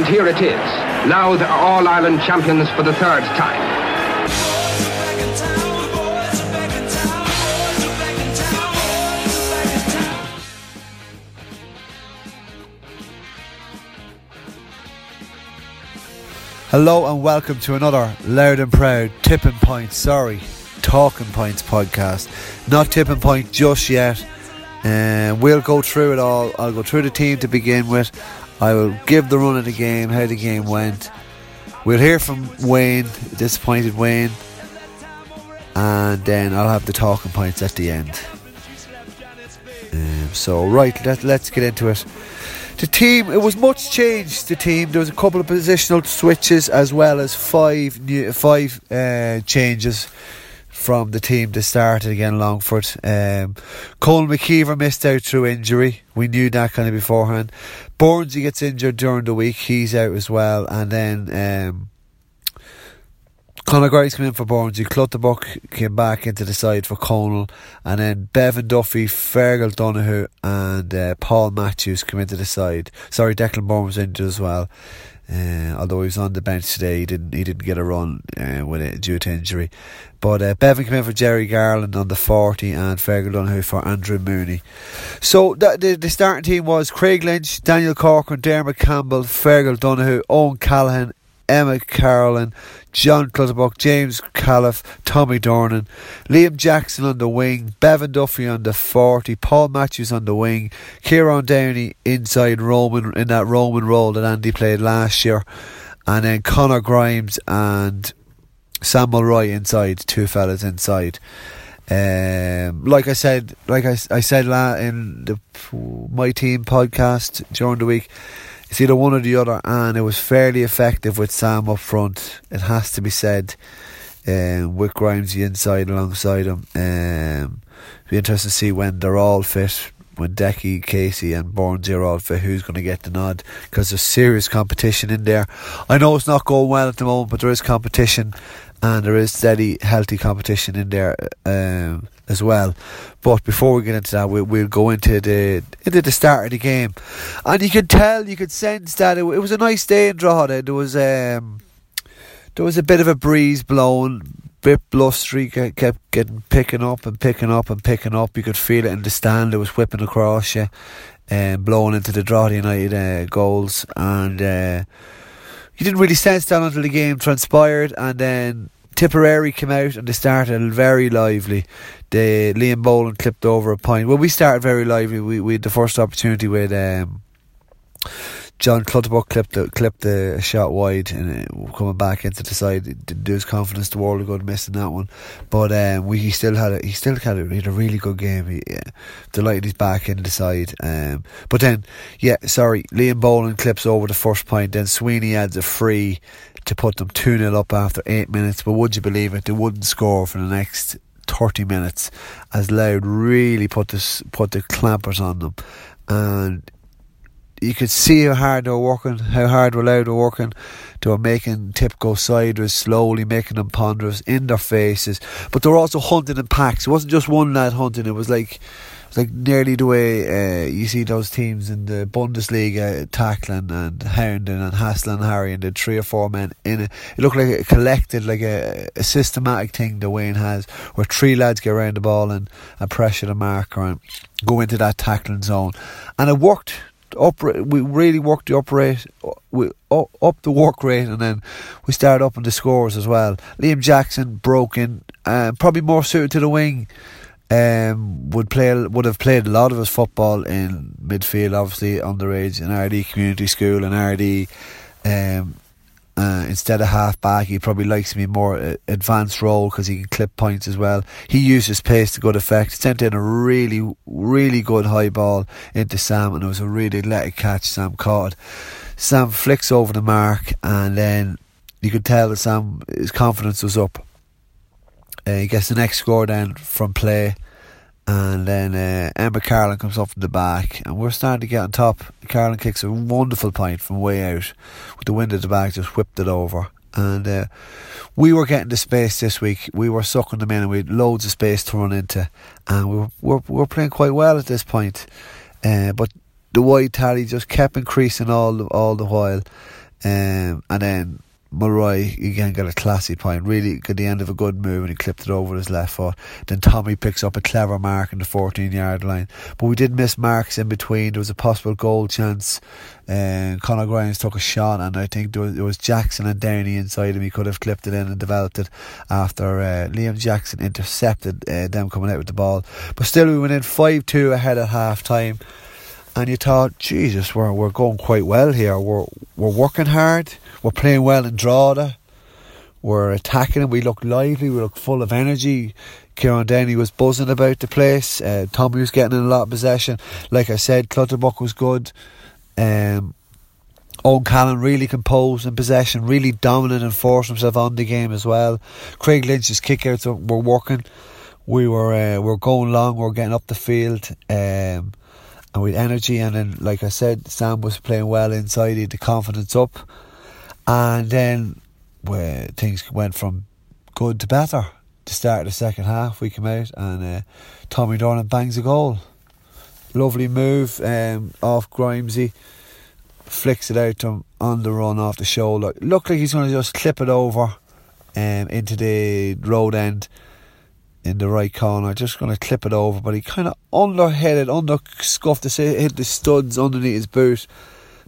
And here it is. Louth are All-Ireland champions for the third time. Hello and welcome to another Louth and Proud Tipping Point, sorry, Talking Points podcast. Not Tipping Point just yet. Uh, we'll go through it all. I'll go through the team to begin with. I will give the run of the game, how the game went. We'll hear from Wayne, disappointed Wayne, and then I'll have the talking points at the end. Um, so, right, let, let's get into it. The team, it was much changed. The team, there was a couple of positional switches as well as five new, five uh, changes from the team that started again. Longford, um, Cole McKeever missed out through injury. We knew that kind of beforehand. Burnsy gets injured during the week. He's out as well, and then. Um, Conor Grimes came in for Burnsy, Clutterbuck came back into the side for Conal, and then Bevan Duffy, Fergal Donoghue, and uh, Paul Matthews come into the side. Sorry, Declan Bourne was injured as well. Uh, although he was on the bench today, he didn't he didn't get a run uh, with it due to injury. But uh, Bevan came in for Jerry Garland on the forty, and Fergal Donoghue for Andrew Mooney. So the, the, the starting team was Craig Lynch, Daniel Corcoran, Dermot Campbell, Fergal Donoghue, Owen Callahan, Emma Carolyn, John Clutterbuck, James Califf, Tommy Durnin, Liam Jackson on the wing, Bevan Duffy on the 40, Paul Matthews on the wing, Kieran Downey inside Roman in that Roman role that Andy played last year, and then Connor Grimes and Sam Mulroy inside, two fellas inside. Um, like I said, like I, I said in the my team podcast during the week, it's either one or the other, and it was fairly effective with Sam up front. It has to be said. Um, with Grimesy inside alongside him. Um, be interesting to see when they're all fit. When Decky, Casey, and Burnsy are all fit, who's going to get the nod? Because there's serious competition in there. I know it's not going well at the moment, but there is competition, and there is steady, healthy competition in there um, as well. But before we get into that, we'll, we'll go into the into the start of the game, and you could tell, you could sense that it, it was a nice day in Drogheda. There was um, there was a bit of a breeze blowing, bit blustery, kept getting picking up and picking up and picking up. You could feel it in the stand. It was whipping across you, and um, blowing into the Drogheda United uh, goals, and uh, you didn't really sense that until the game transpired, and then. Tipperary came out and they started very lively. The Liam Boland clipped over a point. Well, we started very lively. We we had the first opportunity with um, John Clutterbuck clipped the, clipped the shot wide and uh, coming back into the side. Didn't do his confidence the world of good missing that one, but um, we he still had a, he still had a, he had a really good game. He, yeah, delighted he's back in the side. Um, but then yeah, sorry, Liam Boland clips over the first point. Then Sweeney adds a free to put them 2 0 up after 8 minutes. But would you believe it? They wouldn't score for the next 30 minutes as Louth really put this put the clampers on them. And you could see how hard they were working, how hard were Louth were working. They were making Tip go sideways slowly, making them ponderous in their faces. But they were also hunting in packs. It wasn't just one lad hunting, it was like like nearly the way uh, you see those teams in the Bundesliga tackling and hounding and hassling Harry and the three or four men in it. It looked like a collected, like a, a systematic thing that Wayne has, where three lads get around the ball and, and pressure the marker and go into that tackling zone. And it worked up. We really worked the up rate, we up the work rate, and then we started up on the scores as well. Liam Jackson broke in, uh, probably more suited to the wing. Um, would play would have played a lot of his football in midfield, obviously underage in Ardee Community School and Ardee. Um, uh, instead of half back, he probably likes me more uh, advanced role because he can clip points as well. He used his pace to good effect. Sent in a really, really good high ball into Sam, and it was a really athletic catch. Sam caught. Sam flicks over the mark, and then you could tell that Sam his confidence was up. Uh, he gets the next score then from play. And then uh, Emma Carlin comes up from the back, and we're starting to get on top. Carlin kicks a wonderful point from way out, with the wind at the back, just whipped it over. And uh, we were getting the space this week. We were sucking them in, and we had loads of space to run into. And we were, we were, we were playing quite well at this point. Uh, but the wide tally just kept increasing all the, all the while. Um, and then Mulroy again got a classy point. Really got the end of a good move and he clipped it over his left foot. Then Tommy picks up a clever mark in the 14 yard line. But we did miss marks in between. There was a possible goal chance. Uh, Conor Grimes took a shot, and I think there was, there was, Jackson and Downey inside him. He could have clipped it in and developed it after uh, Liam Jackson intercepted uh, them coming out with the ball. But still, we went in 5 2 ahead at half time. And you thought, Jesus, we're, we're going quite well here. We're, we're working hard we're playing well in Drogheda. We're attacking and we look lively, we look full of energy. Kieran Denny was buzzing about the place. Uh, Tommy was getting in a lot of possession. Like I said, Clutterbuck was good. Um, Owen Callan really composed in possession, really dominant and forced himself on the game as well. Craig Lynch's kickouts were working. We were uh, we were going long, We're getting up the field, um, and with energy. And then, like I said, Sam was playing well inside. He had the confidence up. And then where things went from good to better. To start the second half, we come out and uh, Tommy Durnin bangs a goal. Lovely move um, off Grimesy, flicks it out to him on the run off the shoulder. Looked like he's going to just clip it over um, into the road end in the right corner, just going to clip it over. But he kind of underheaded, under scuffed, hit the studs underneath his boot.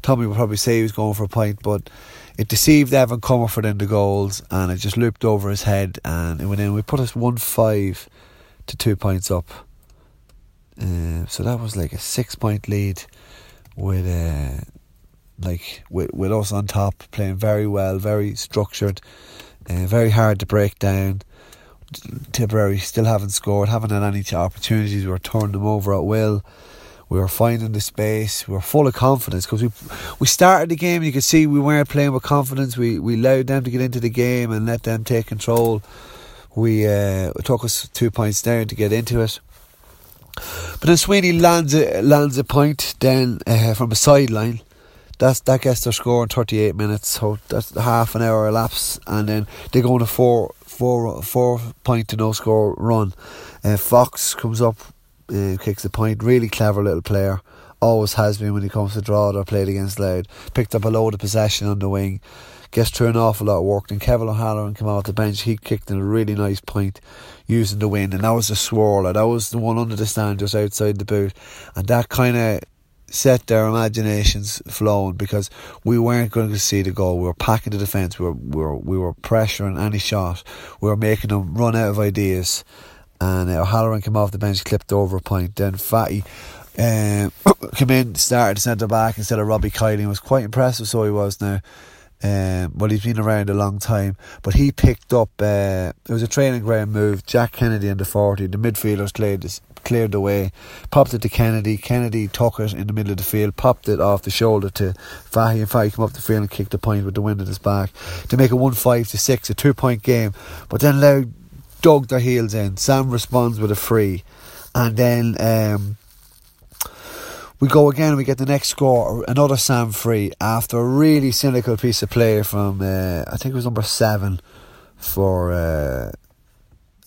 Tommy would probably say he was going for a point, but it deceived Evan Comerford in the goals and it just looped over his head and it went in. We put us 1 5 to two points up. Uh, so that was like a six point lead with uh, like with, with us on top playing very well, very structured, uh, very hard to break down. Tipperary still haven't scored, haven't had any opportunities. We were turning them over at will we were finding the space. We were full of confidence because we we started the game. You could see we weren't playing with confidence. We we allowed them to get into the game and let them take control. We uh, it took us two points down to get into it. But then Sweeney lands a, lands a point then uh, from a sideline. That's that gets their score in 38 minutes. So that's half an hour elapse, and then they go on a four four four point to no score run. Uh, Fox comes up uh, kicks the point. Really clever little player. Always has been when he comes to draw or played against Louth. Picked up a load of possession on the wing. Gets through an awful lot of work. Then Kevin O'Halloran came off the bench. He kicked in a really nice point using the wind. And that was a swirler. That was the one under the stand just outside the boot. And that kind of set their imaginations flowing because we weren't going to see the goal. We were packing the defence. We were, we were, we were pressuring any shot. We were making them run out of ideas and uh, O'Halloran came off the bench, clipped over a point. Then Fatty uh, came in, started centre back instead of Robbie Kiley. was quite impressive, so he was now. Um, well, he's been around a long time, but he picked up. Uh, it was a training ground move. Jack Kennedy in the forty. The midfielders cleared this, cleared the way, popped it to Kennedy. Kennedy took it in the middle of the field, popped it off the shoulder to Fahy, and Fahy came up the field and kicked the point with the wind at his back to make it one five to six, a two point game. But then Louth dug their heels in. Sam responds with a free, and then um, we go again. We get the next score, another Sam free after a really cynical piece of play from uh, I think it was number seven for. Uh,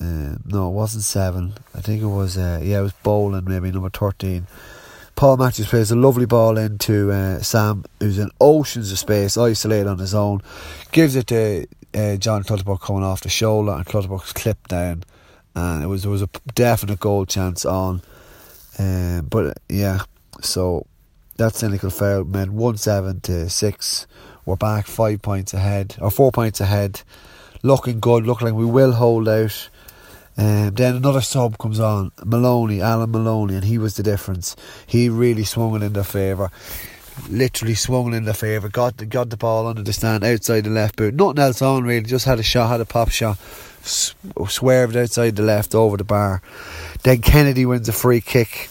uh, no, it wasn't seven. I think it was uh, yeah, it was Boland maybe number thirteen. Paul Matthews plays a lovely ball into uh, Sam, who's in oceans of space, isolated on his own. Gives it to uh, John Clutterbuck coming off the shoulder and Clutterbuck's clipped down, and it was there was a definite goal chance on. Um, but uh, yeah, so that cynical foul meant 1 7 to 6. We're back five points ahead, or four points ahead. Looking good, looking like we will hold out. Um, then another sub comes on, Maloney, Alan Maloney, and he was the difference. He really swung it in their favour. Literally swung in their favour. Got the, got the ball under the stand outside the left boot. Nothing else on really. Just had a shot, had a pop shot, swerved outside the left over the bar. Then Kennedy wins a free kick.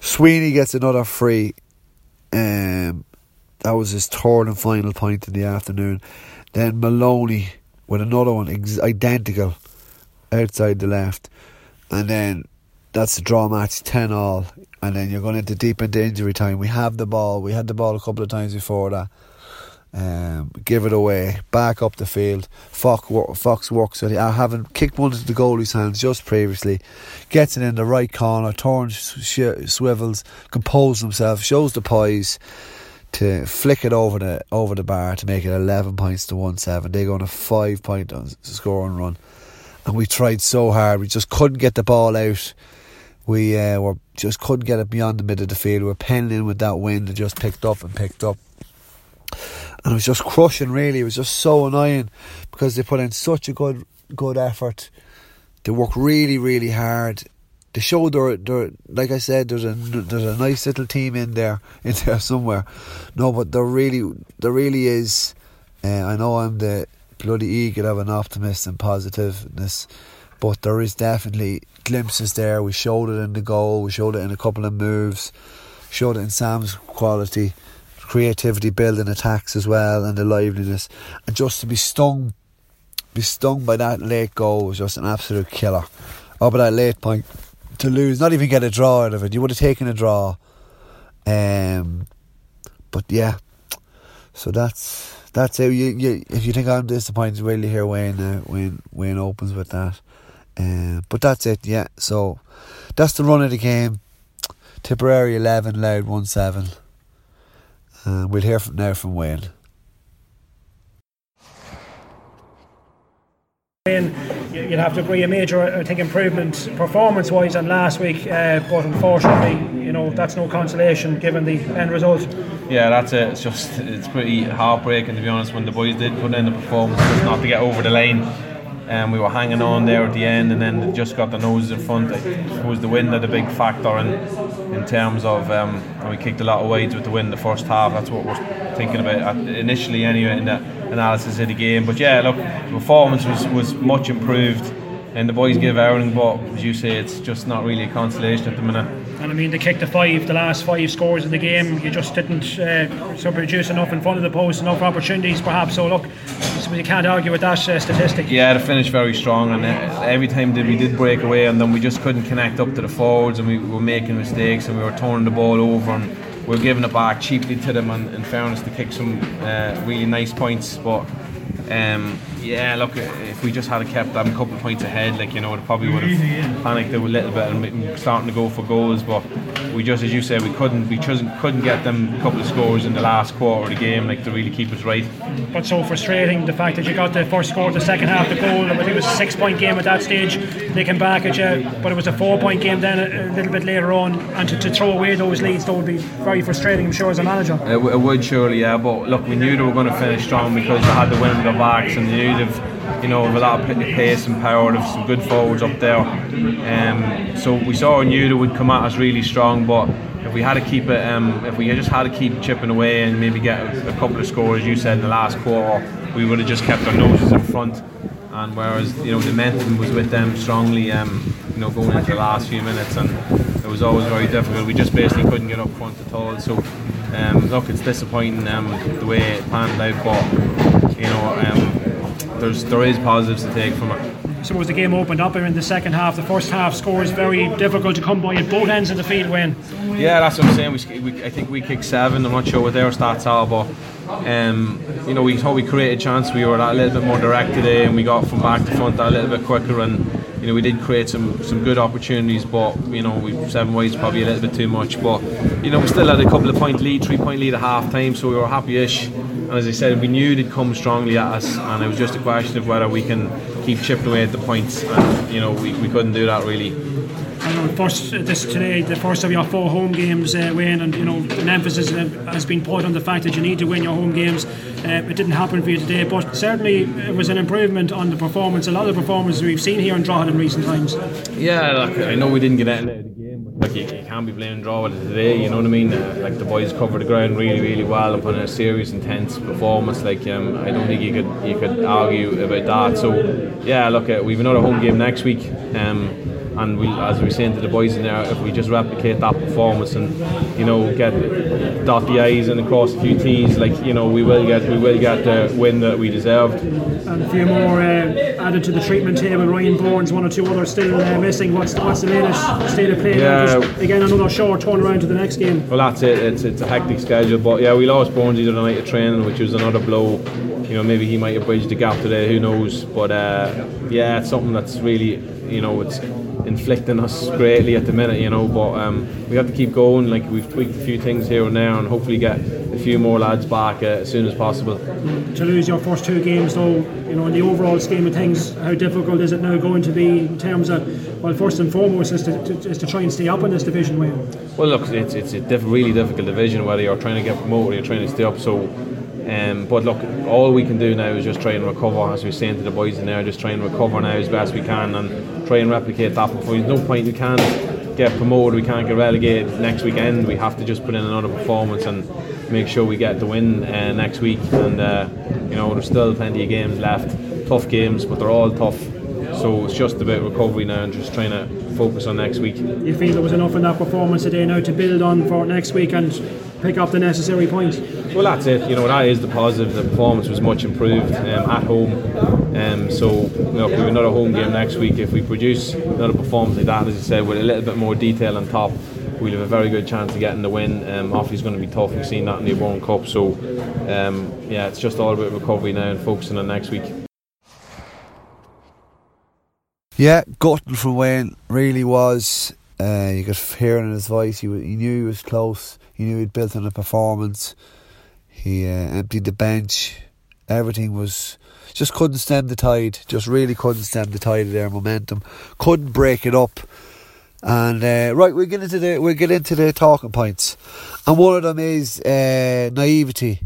Sweeney gets another free. Um, that was his third and final point in the afternoon. Then Maloney with another one ex- identical outside the left, and then that's the draw match, ten all, and then you're going into deep into injury time. We have the ball. We had the ball a couple of times before that. Um, give it away, back up the field. Fox, Fox works it. I haven't kicked one into the goalie's hands just previously. Gets it in the right corner, turns, swivels, composes himself, shows the poise to flick it over the over the bar to make it eleven points to one seven. They go on a five point scoring run and we tried so hard. We just couldn't get the ball out. We uh, were just couldn't get it beyond the middle of the field. We were penning in with that wind that just picked up and picked up. And it was just crushing really. It was just so annoying because they put in such a good good effort. They work really, really hard. They show they're, they're like I said, there's a there's a nice little team in there in there somewhere. No, but there really there really is. Uh, I know I'm the bloody eager of an optimist and positiveness. But there is definitely glimpses there. We showed it in the goal, we showed it in a couple of moves, showed it in Sam's quality, creativity, building attacks as well, and the liveliness. And just to be stung, be stung by that late goal was just an absolute killer. Oh, but that late point to lose, not even get a draw out of it. You would have taken a draw. Um, but yeah, so that's that's it. You, you, if you think I'm disappointed, really hear Wayne uh, Wayne Wayne opens with that. Uh, but that's it. Yeah. So that's the run of the game. Tipperary eleven, Louth one seven. Uh, we'll hear from now from Wayne. Wayne, You'd have to agree a major, I think, improvement performance-wise on last week, uh, but unfortunately, you know, that's no consolation given the end result. Yeah, that's it. It's just it's pretty heartbreaking to be honest. When the boys did put in the performance, just not to get over the line and we were hanging on there at the end, and then just got the noses in front. I suppose the wind had a big factor in in terms of um, we kicked a lot of wides with the wind the first half. That's what we're thinking about initially, anyway, in the analysis of the game. But yeah, look, the performance was was much improved and the boys give everything, but as you say, it's just not really a consolation at the minute. And I mean, they kicked the five, the last five scores of the game. You just didn't uh, so produce enough in front of the post, enough opportunities, perhaps. So look, you can't argue with that uh, statistic. Yeah, they finished very strong, and uh, every time that we did break away, and then we just couldn't connect up to the forwards, and we were making mistakes, and we were turning the ball over, and we were giving it back cheaply to them. And in fairness, to kick some uh, really nice points, but um, yeah, look, if we just had kept them a couple of points ahead, like you know, it probably would have panicked a little bit and starting to go for goals. But we just, as you said, we couldn't, we just couldn't get them a couple of scores in the last quarter of the game, like to really keep us right. But so frustrating the fact that you got the first score, the second half, the goal. I think it was a six-point game at that stage. They came back at you, but it was a four-point game then a, little bit later on, and to, to, throw away those leads, that would be very frustrating, I'm sure, as a manager. It, it would surely, yeah. But look, we knew they were going to finish strong because they had the win in their backs, and they knew they've, you know, with a lot of pace and power, there's some good forwards up there. Um, so we saw and knew they would come at us really strong, but if we had to keep it, um, if we just had to keep chipping away and maybe get a, a couple of scores, you said in the last quarter, we would have just kept our noses in front. And whereas you know the momentum was with them strongly, um, you know, going into the last few minutes, and it was always very difficult. We just basically couldn't get up front at all. So, um, look, it's disappointing um, the way it panned out, but you know, um, there's there is positives to take from it. I suppose the game opened up in the second half. The first half score is very difficult to come by at both ends of the field. When yeah, that's what I'm saying. We, we I think we kicked seven. I'm not sure what their stats are, but um, you know we thought we created a chance. We were a little bit more direct today, and we got from back to front a little bit quicker. And you know we did create some some good opportunities, but you know we seven ways probably a little bit too much. But you know we still had a couple of point lead, three point lead at half time, so we were happy-ish. And as I said, we knew they'd come strongly at us, and it was just a question of whether we can keep chipping away at the points. And you know, we, we couldn't do that really. I know first this today, the first of your four home games, uh, Wayne, and you know an emphasis has been put on the fact that you need to win your home games. Uh, it didn't happen for you today, but certainly it was an improvement on the performance. A lot of the performances we've seen here in Drogheda in recent times. Yeah, look, I know we didn't get out like you, you can't be blaming Drogheda today. You know what I mean? Uh, like the boys covered the ground really, really well and put in a serious, intense performance. Like um, I don't think you could you could argue about that. So yeah, look, uh, we've another home game next week. Um, and we, as we were saying to the boys in there, if we just replicate that performance and you know get dot the i's and across a few t's, like you know we will get we will get the win that we deserved. And a few more uh, added to the treatment table. Ryan Burns one or two others still uh, missing. What's the, what's the latest state of play? Yeah. again, another short turnaround to the next game. Well, that's it. It's it's a hectic schedule, but yeah, we lost Bourne's either night of training, which was another blow. You know, maybe he might have bridged the gap today. Who knows? But uh, yeah, it's something that's really you know it's inflicting us greatly at the minute, you know. But um, we have to keep going. Like we've tweaked a few things here and there, and hopefully get a few more lads back uh, as soon as possible. To lose your first two games, though, you know, in the overall scheme of things, how difficult is it now going to be in terms of, well, first and foremost, is to, to, is to try and stay up in this division, Wayne? Well, look, it's it's a diff- really difficult division whether you're trying to get promoted or you're trying to stay up. So. Um, but look, all we can do now is just try and recover, as we are saying to the boys in there, just try and recover now as best we can and try and replicate that. There's no point we can't get promoted, we can't get relegated next weekend. We have to just put in another performance and make sure we get the win uh, next week. And uh, you know, there's still plenty of games left, tough games, but they're all tough. So it's just about recovery now and just trying to focus on next week. You feel there was enough in that performance today now to build on for next week and pick up the necessary points? Well, that's it. You know, that is the positive. The performance was much improved um, at home. Um, so, you know, if we have another home game next week, if we produce another performance like that, as you said, with a little bit more detail on top, we'll have a very good chance of getting the win. Um, Offaly's going to be tough. We've seen that in the World Cup. So, um, yeah, it's just all about recovery now and focusing on next week. Yeah, gutting from Wayne really was. Uh, you could hear in his voice. He, he knew he was close. He knew he'd built on a performance. He uh, emptied the bench. Everything was just couldn't stem the tide. Just really couldn't stem the tide of their momentum. Couldn't break it up. And uh, right, we get into the we get into the talking points, and one of them is uh, naivety.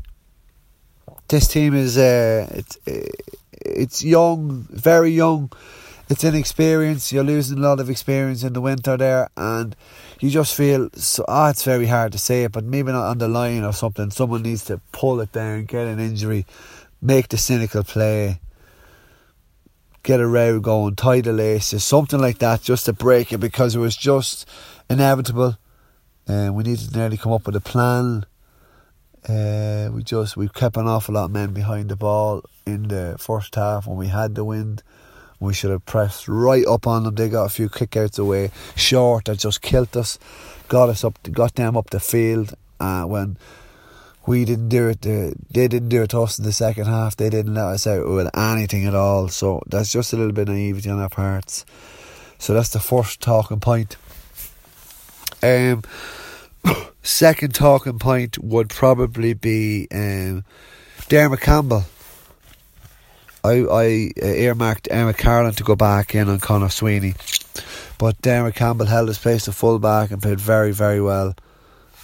This team is uh, it's it's young, very young it's an experience. You're losing a lot of experience in the winter there, and you just feel so. Ah, it's very hard to say it, but maybe not on the line or something. Someone needs to pull it down, get an injury, make the cynical play, get a row going, tie the laces, something like that, just to break it because it was just inevitable, and we needed to nearly come up with a plan. Uh, we just we kept an awful lot of men behind the ball in the first half when we had the wind. We should have pressed right up on them. They got a few kickouts away, short that just killed us, got us up, got them up the field. Uh, when we didn't do it, they, they didn't do it to us in the second half. They didn't let us out with anything at all. So that's just a little bit of naivety on our parts. So that's the first talking point. Um, second talking point would probably be um, Dermot Campbell. I, I uh, earmarked Emma Carlin to go back in on Conor Sweeney. But Dermot Campbell held his place at full back and played very, very well.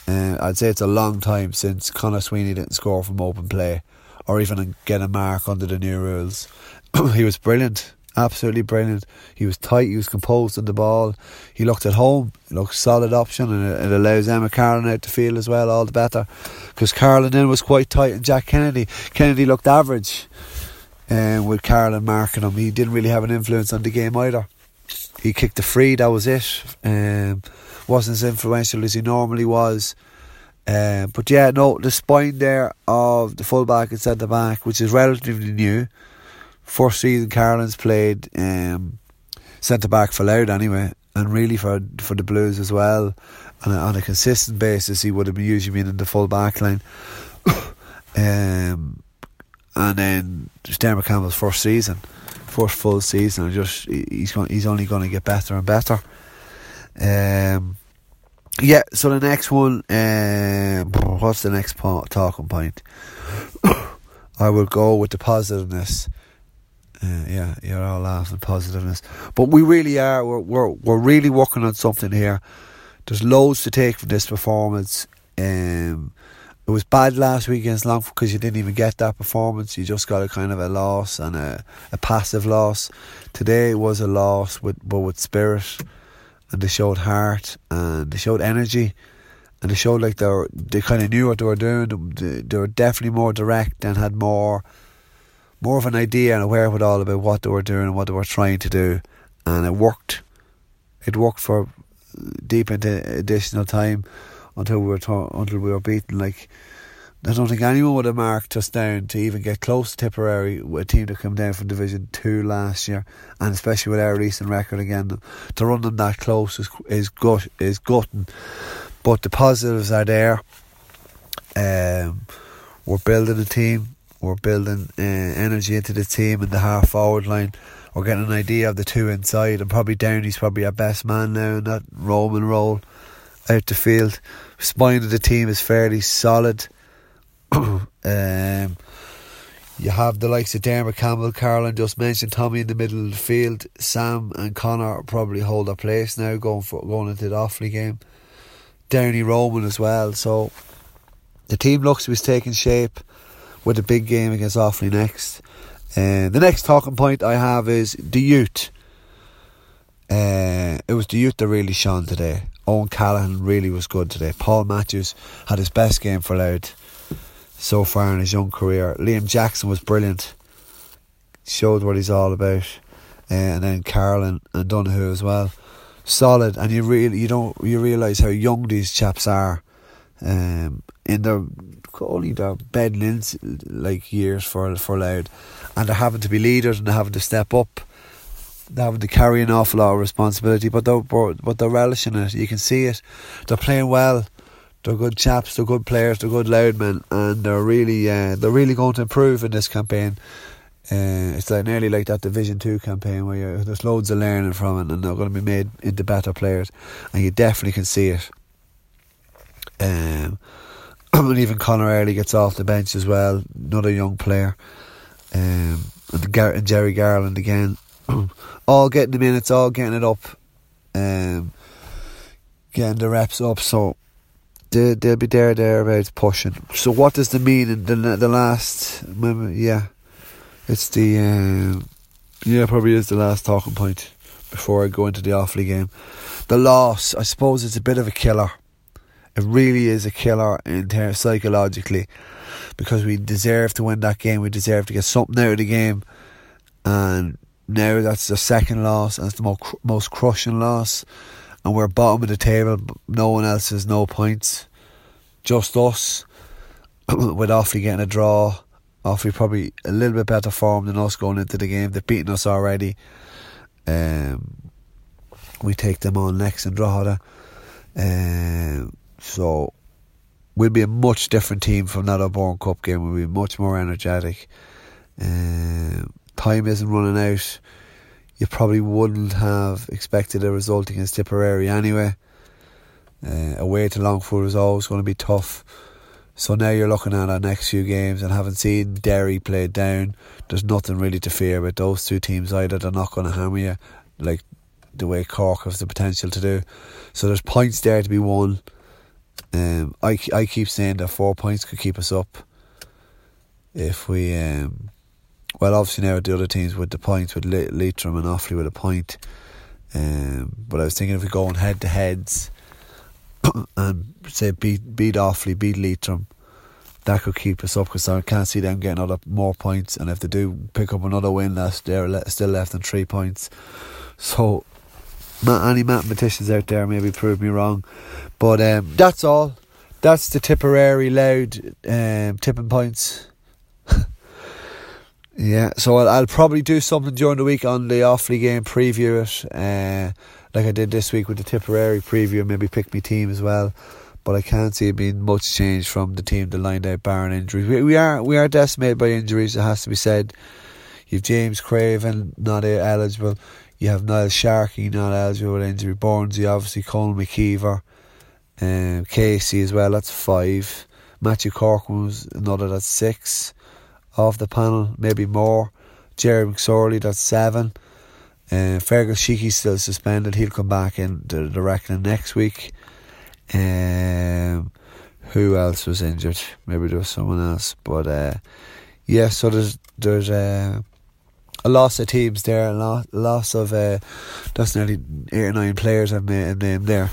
Uh, I'd say it's a long time since Conor Sweeney didn't score from open play or even get a mark under the new rules. he was brilliant, absolutely brilliant. He was tight, he was composed on the ball. He looked at home, he looked solid option, and it, it allows Emma Carlin out to field as well, all the better. Because Carlin then was quite tight, and Jack Kennedy, Kennedy looked average um, with Carlin marking him. He didn't really have an influence on the game either. He kicked the free, that was it. Um, wasn't as influential as he normally was. Um, but yeah, no, the spine there of the fullback and centre back, which is relatively new. First season Carlin's played um, centre back for Louth anyway, and really for for the Blues as well. And on a consistent basis, he would have been usually been in the full back line. um, and then Dermot Campbell's first season, first full season, and just he's going, he's only going to get better and better. Um, yeah. So the next one, um, what's the next talking point? I will go with the positiveness. Uh, yeah, you're all laughing positiveness, but we really are. We're, we're we're really working on something here. There's loads to take from this performance. Um, it was bad last week against Longford because you didn't even get that performance. You just got a kind of a loss and a, a passive loss. Today was a loss with but with spirit, and they showed heart and they showed energy, and they showed like they were, they kind of knew what they were doing. They, they were definitely more direct and had more more of an idea and a wherewithal about what they were doing and what they were trying to do, and it worked. It worked for deep into additional time until we were to- until we were beaten. Like I don't think anyone would have marked us down to even get close to Tipperary, a team that came down from Division Two last year, and especially with our recent record again, to run them that close is is gut is gutting. But the positives are there. Um, we're building a team. We're building uh, energy into the team in the half forward line. We're getting an idea of the two inside, and probably Downey's probably our best man now in that Roman role out the field. Spine of the team is fairly solid. um, you have the likes of Dermot Campbell, Carlin just mentioned Tommy in the middle of the field. Sam and Connor probably hold their place now going for going into the Offaly game. Downey Roman as well. So the team looks to be taking shape with a big game against Offaly next. Uh, the next talking point I have is the youth. Uh, it was the youth that really shone today. Owen Callahan really was good today. Paul Matthews had his best game for Louth so far in his young career. Liam Jackson was brilliant. Showed what he's all about. Uh, and then Carlin and Donoghue as well. Solid and you really you don't you realise how young these chaps are. Um, in their only their in like years for for Louth, and they're having to be leaders and they're having to step up. They're having to carry an awful lot of responsibility, but they're but they're relishing it. You can see it. They're playing well. They're good chaps. They're good players. They're good Louth men, and they're really uh, they're really going to improve in this campaign. Uh, it's like nearly like that Division Two campaign where there's loads of learning from it, and they're going to be made into better players, and you definitely can see it. Um, and even Connor Early gets off the bench as well, another young player. Um, and, Gar- and Jerry Garland again, all getting the minutes, all getting it up, um, getting the reps up. So they they'll be there thereabouts pushing. So what does the mean in the the last? Yeah, it's the um, yeah probably is the last talking point before I go into the Offaly game. The loss, I suppose, it's a bit of a killer. It really is a killer in psychologically because we deserve to win that game. We deserve to get something out of the game, and now that's the second loss and it's the most most crushing loss. And we're bottom of the table. No one else has no points, just us. with Offaly getting a draw, Offaly probably a little bit better form than us going into the game. They've beaten us already. Um, we take them on next in Drogheda. Um, so we'll be a much different team from that O'Byrne Cup game. We'll be much more energetic. Um, time isn't running out. You probably wouldn't have expected a result against Tipperary anyway. Uh, away to Longford is always going to be tough. So now you're looking at our next few games and having seen Derry played down, there's nothing really to fear with those two teams either. They're not going to hammer you like the way Cork has the potential to do. So there's points there to be won. Um, I, I keep saying that four points could keep us up if we. Um, well, obviously now the other teams with the points with Le- Leitrim and Offaly with a point. Um, but I was thinking if we go on head to heads and say beat beat Offaly, beat Leitrim, that could keep us up because I can't see them getting other more points. And if they do pick up another win, that's they're still left in three points. So any mathematicians out there maybe prove me wrong. But um, that's all. That's the Tipperary Louth um, tipping points. Yeah, so I'll, I'll, probably do something during the week on the Offaly game, preview it, uh, like I did this week with the Tipperary preview, maybe pick my team as well. But I can't see it being much change from the team that lined out barring injuries. We, we are we are decimated by injuries. It has to be said. You've James Craven not eligible. You have Niall Sharkey not eligible with injury. Burnsy, obviously, Colin McKeever, um, Casey as well. That's five. Matthew Corcoran was another. That's six off the panel, maybe more. Jerry McSorley, that's seven. Uh, Fergal Sheiky's still suspended. He'll come back in the, reckoning next week. Um, who else was injured? Maybe there was someone else. But uh, yeah, so there's there's uh, a loss of teams there, a lot, loss of uh, that's nearly eight or nine players I've named there.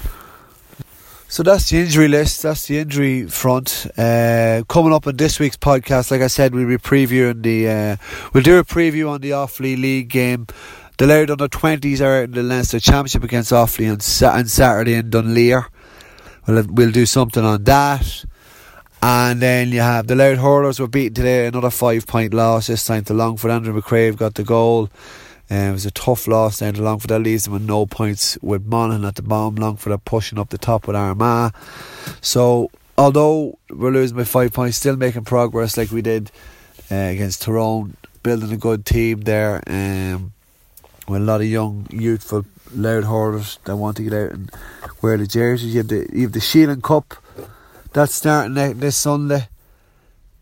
So that's the injury list. That's the injury front. Uh, coming up in this week's podcast, like I said, we'll be previewing the. Uh, we'll do a preview on the Offaly League game. The Louth under twenties are in the Leinster Championship against Offaly on, on Saturday in Dunleer. We'll we'll do something on that. And then you have the Louth Hurlers were beaten today, another five point loss, this time to Longford. Andrew McCrave got the goal. It was a tough loss down to Longford. That leaves them with no points with Monaghan at the bottom. Longford are pushing up the top with Armagh. So, although we're losing by five points, still making progress like we did uh, against Tyrone, building a good team there. Um, with a lot of young, youthful, Louth hurlers that want to get out and wear the jerseys. You have the, you have the Sheelan Cup that's starting this Sunday.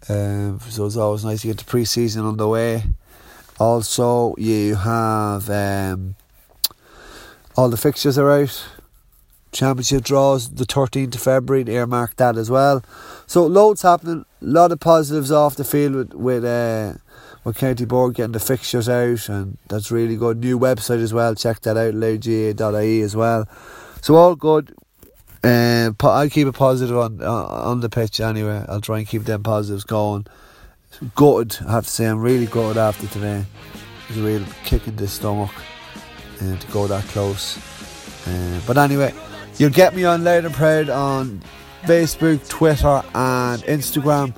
Um, so it's always nice to get the pre season underway. Also, you have um, all the fixtures are out. Championship draws the 13th of February, earmark that as well. So, loads happening, a lot of positives off the field with, with, uh, with County Board getting the fixtures out, and that's really good. New website as well, check that out, louthga.ie as well. So, all good. Um, I'll keep it positive on on the pitch anyway. I'll try and keep them positives going gutted, I have to say. I'm really gutted after today. It was a real kick in the stomach uh, to go that close. Uh, but anyway, you'll get me on Louth and Proud on Facebook, Twitter, and Instagram.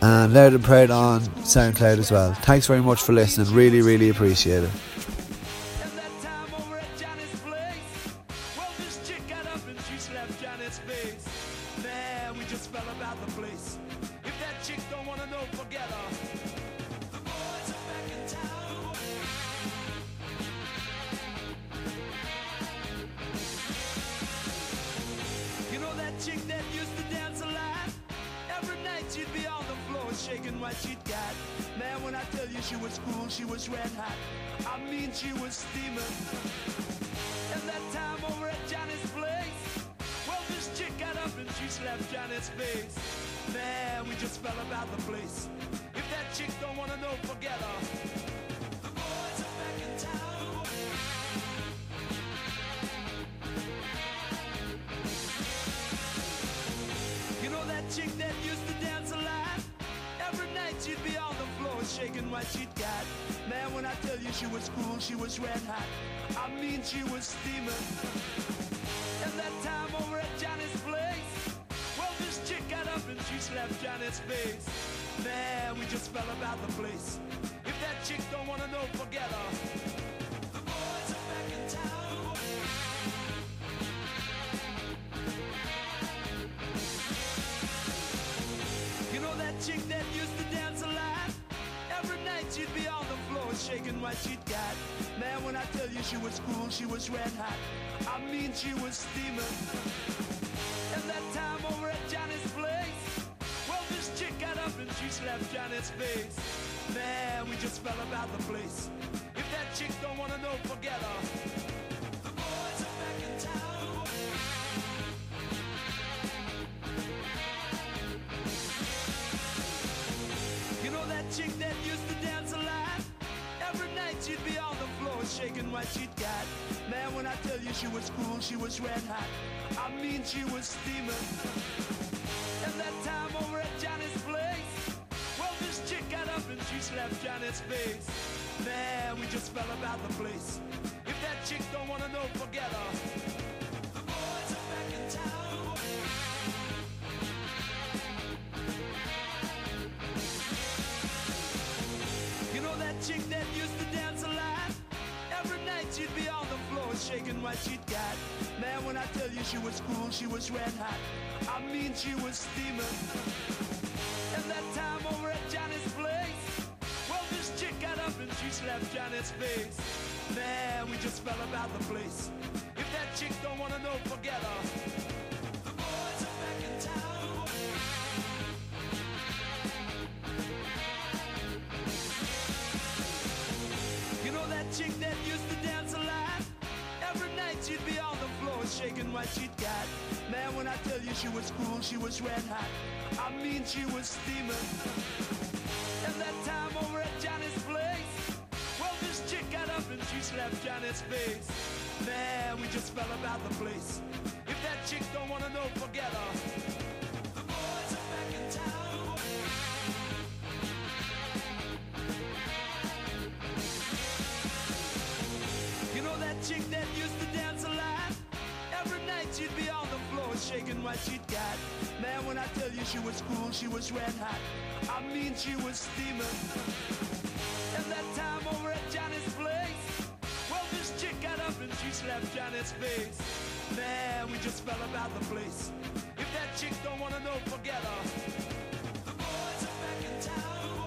And Louth and Proud on SoundCloud as well. Thanks very much for listening. Really, really appreciate it. Just fell about the place chicks don't wanna know together. The boys are back in town. You know that chick that used to dance a lot? Every night she'd be on the floor shaking what she'd got. Man, when I tell you she was cool, she was red hot. I mean, she was steaming. slapped Johnny's face. Man, we just fell about the place. If that chick don't wanna know, forget her. The boys are back in town. You know that chick that used to dance a lot? Every night she'd be on the floor shaking what she'd got. Man, when I tell you she was cool, she was red hot. I mean, she was steaming. his face. Man, we just fell about the place. If that chick don't wanna know, forget her. You know that chick that used to dance a lot? Every night she'd be on the floor shaking what she'd got. Man, when I tell you she was cool, she was red hot. I mean, she was steaming. And that time, oh left Janet's face. Man, we just fell about the place. If that chick don't wanna know, forget her. The boys are back in town. You know that chick that used to dance a lot? Every night she'd be on the floor shaking what she'd got. Man, when I tell you she was cool, she was red hot. I mean, she was steaming. left Janet's face. Man, we just fell about the place. If that chick don't wanna know, forget her. The boys are back in town. You know that chick that used to dance a lot? Every night she'd be on the floor shaking what she'd got. Man, when I tell you she was cool, she was red hot. I mean, she was steaming. left Janet's face. Man, we just fell about the place. If that chick don't wanna know, forget her. You know that chick that used to dance a lot? Every night she'd be on the floor shaking what she'd got. Man, when I tell you she was cool, she was red hot. I mean, she was steaming. Slapped Johnny's face. Man, we just fell about the place. If that chick don't wanna know, forget her. The boys are back in town. You know that chick that used to dance a lot? Every night she'd be on the floor shaking what she'd got. Man, when I tell you she was cool, she was red hot. I mean, she was steaming. Slapped Johnny's face. Man, we just fell about the place. If that chick don't wanna know, forget her.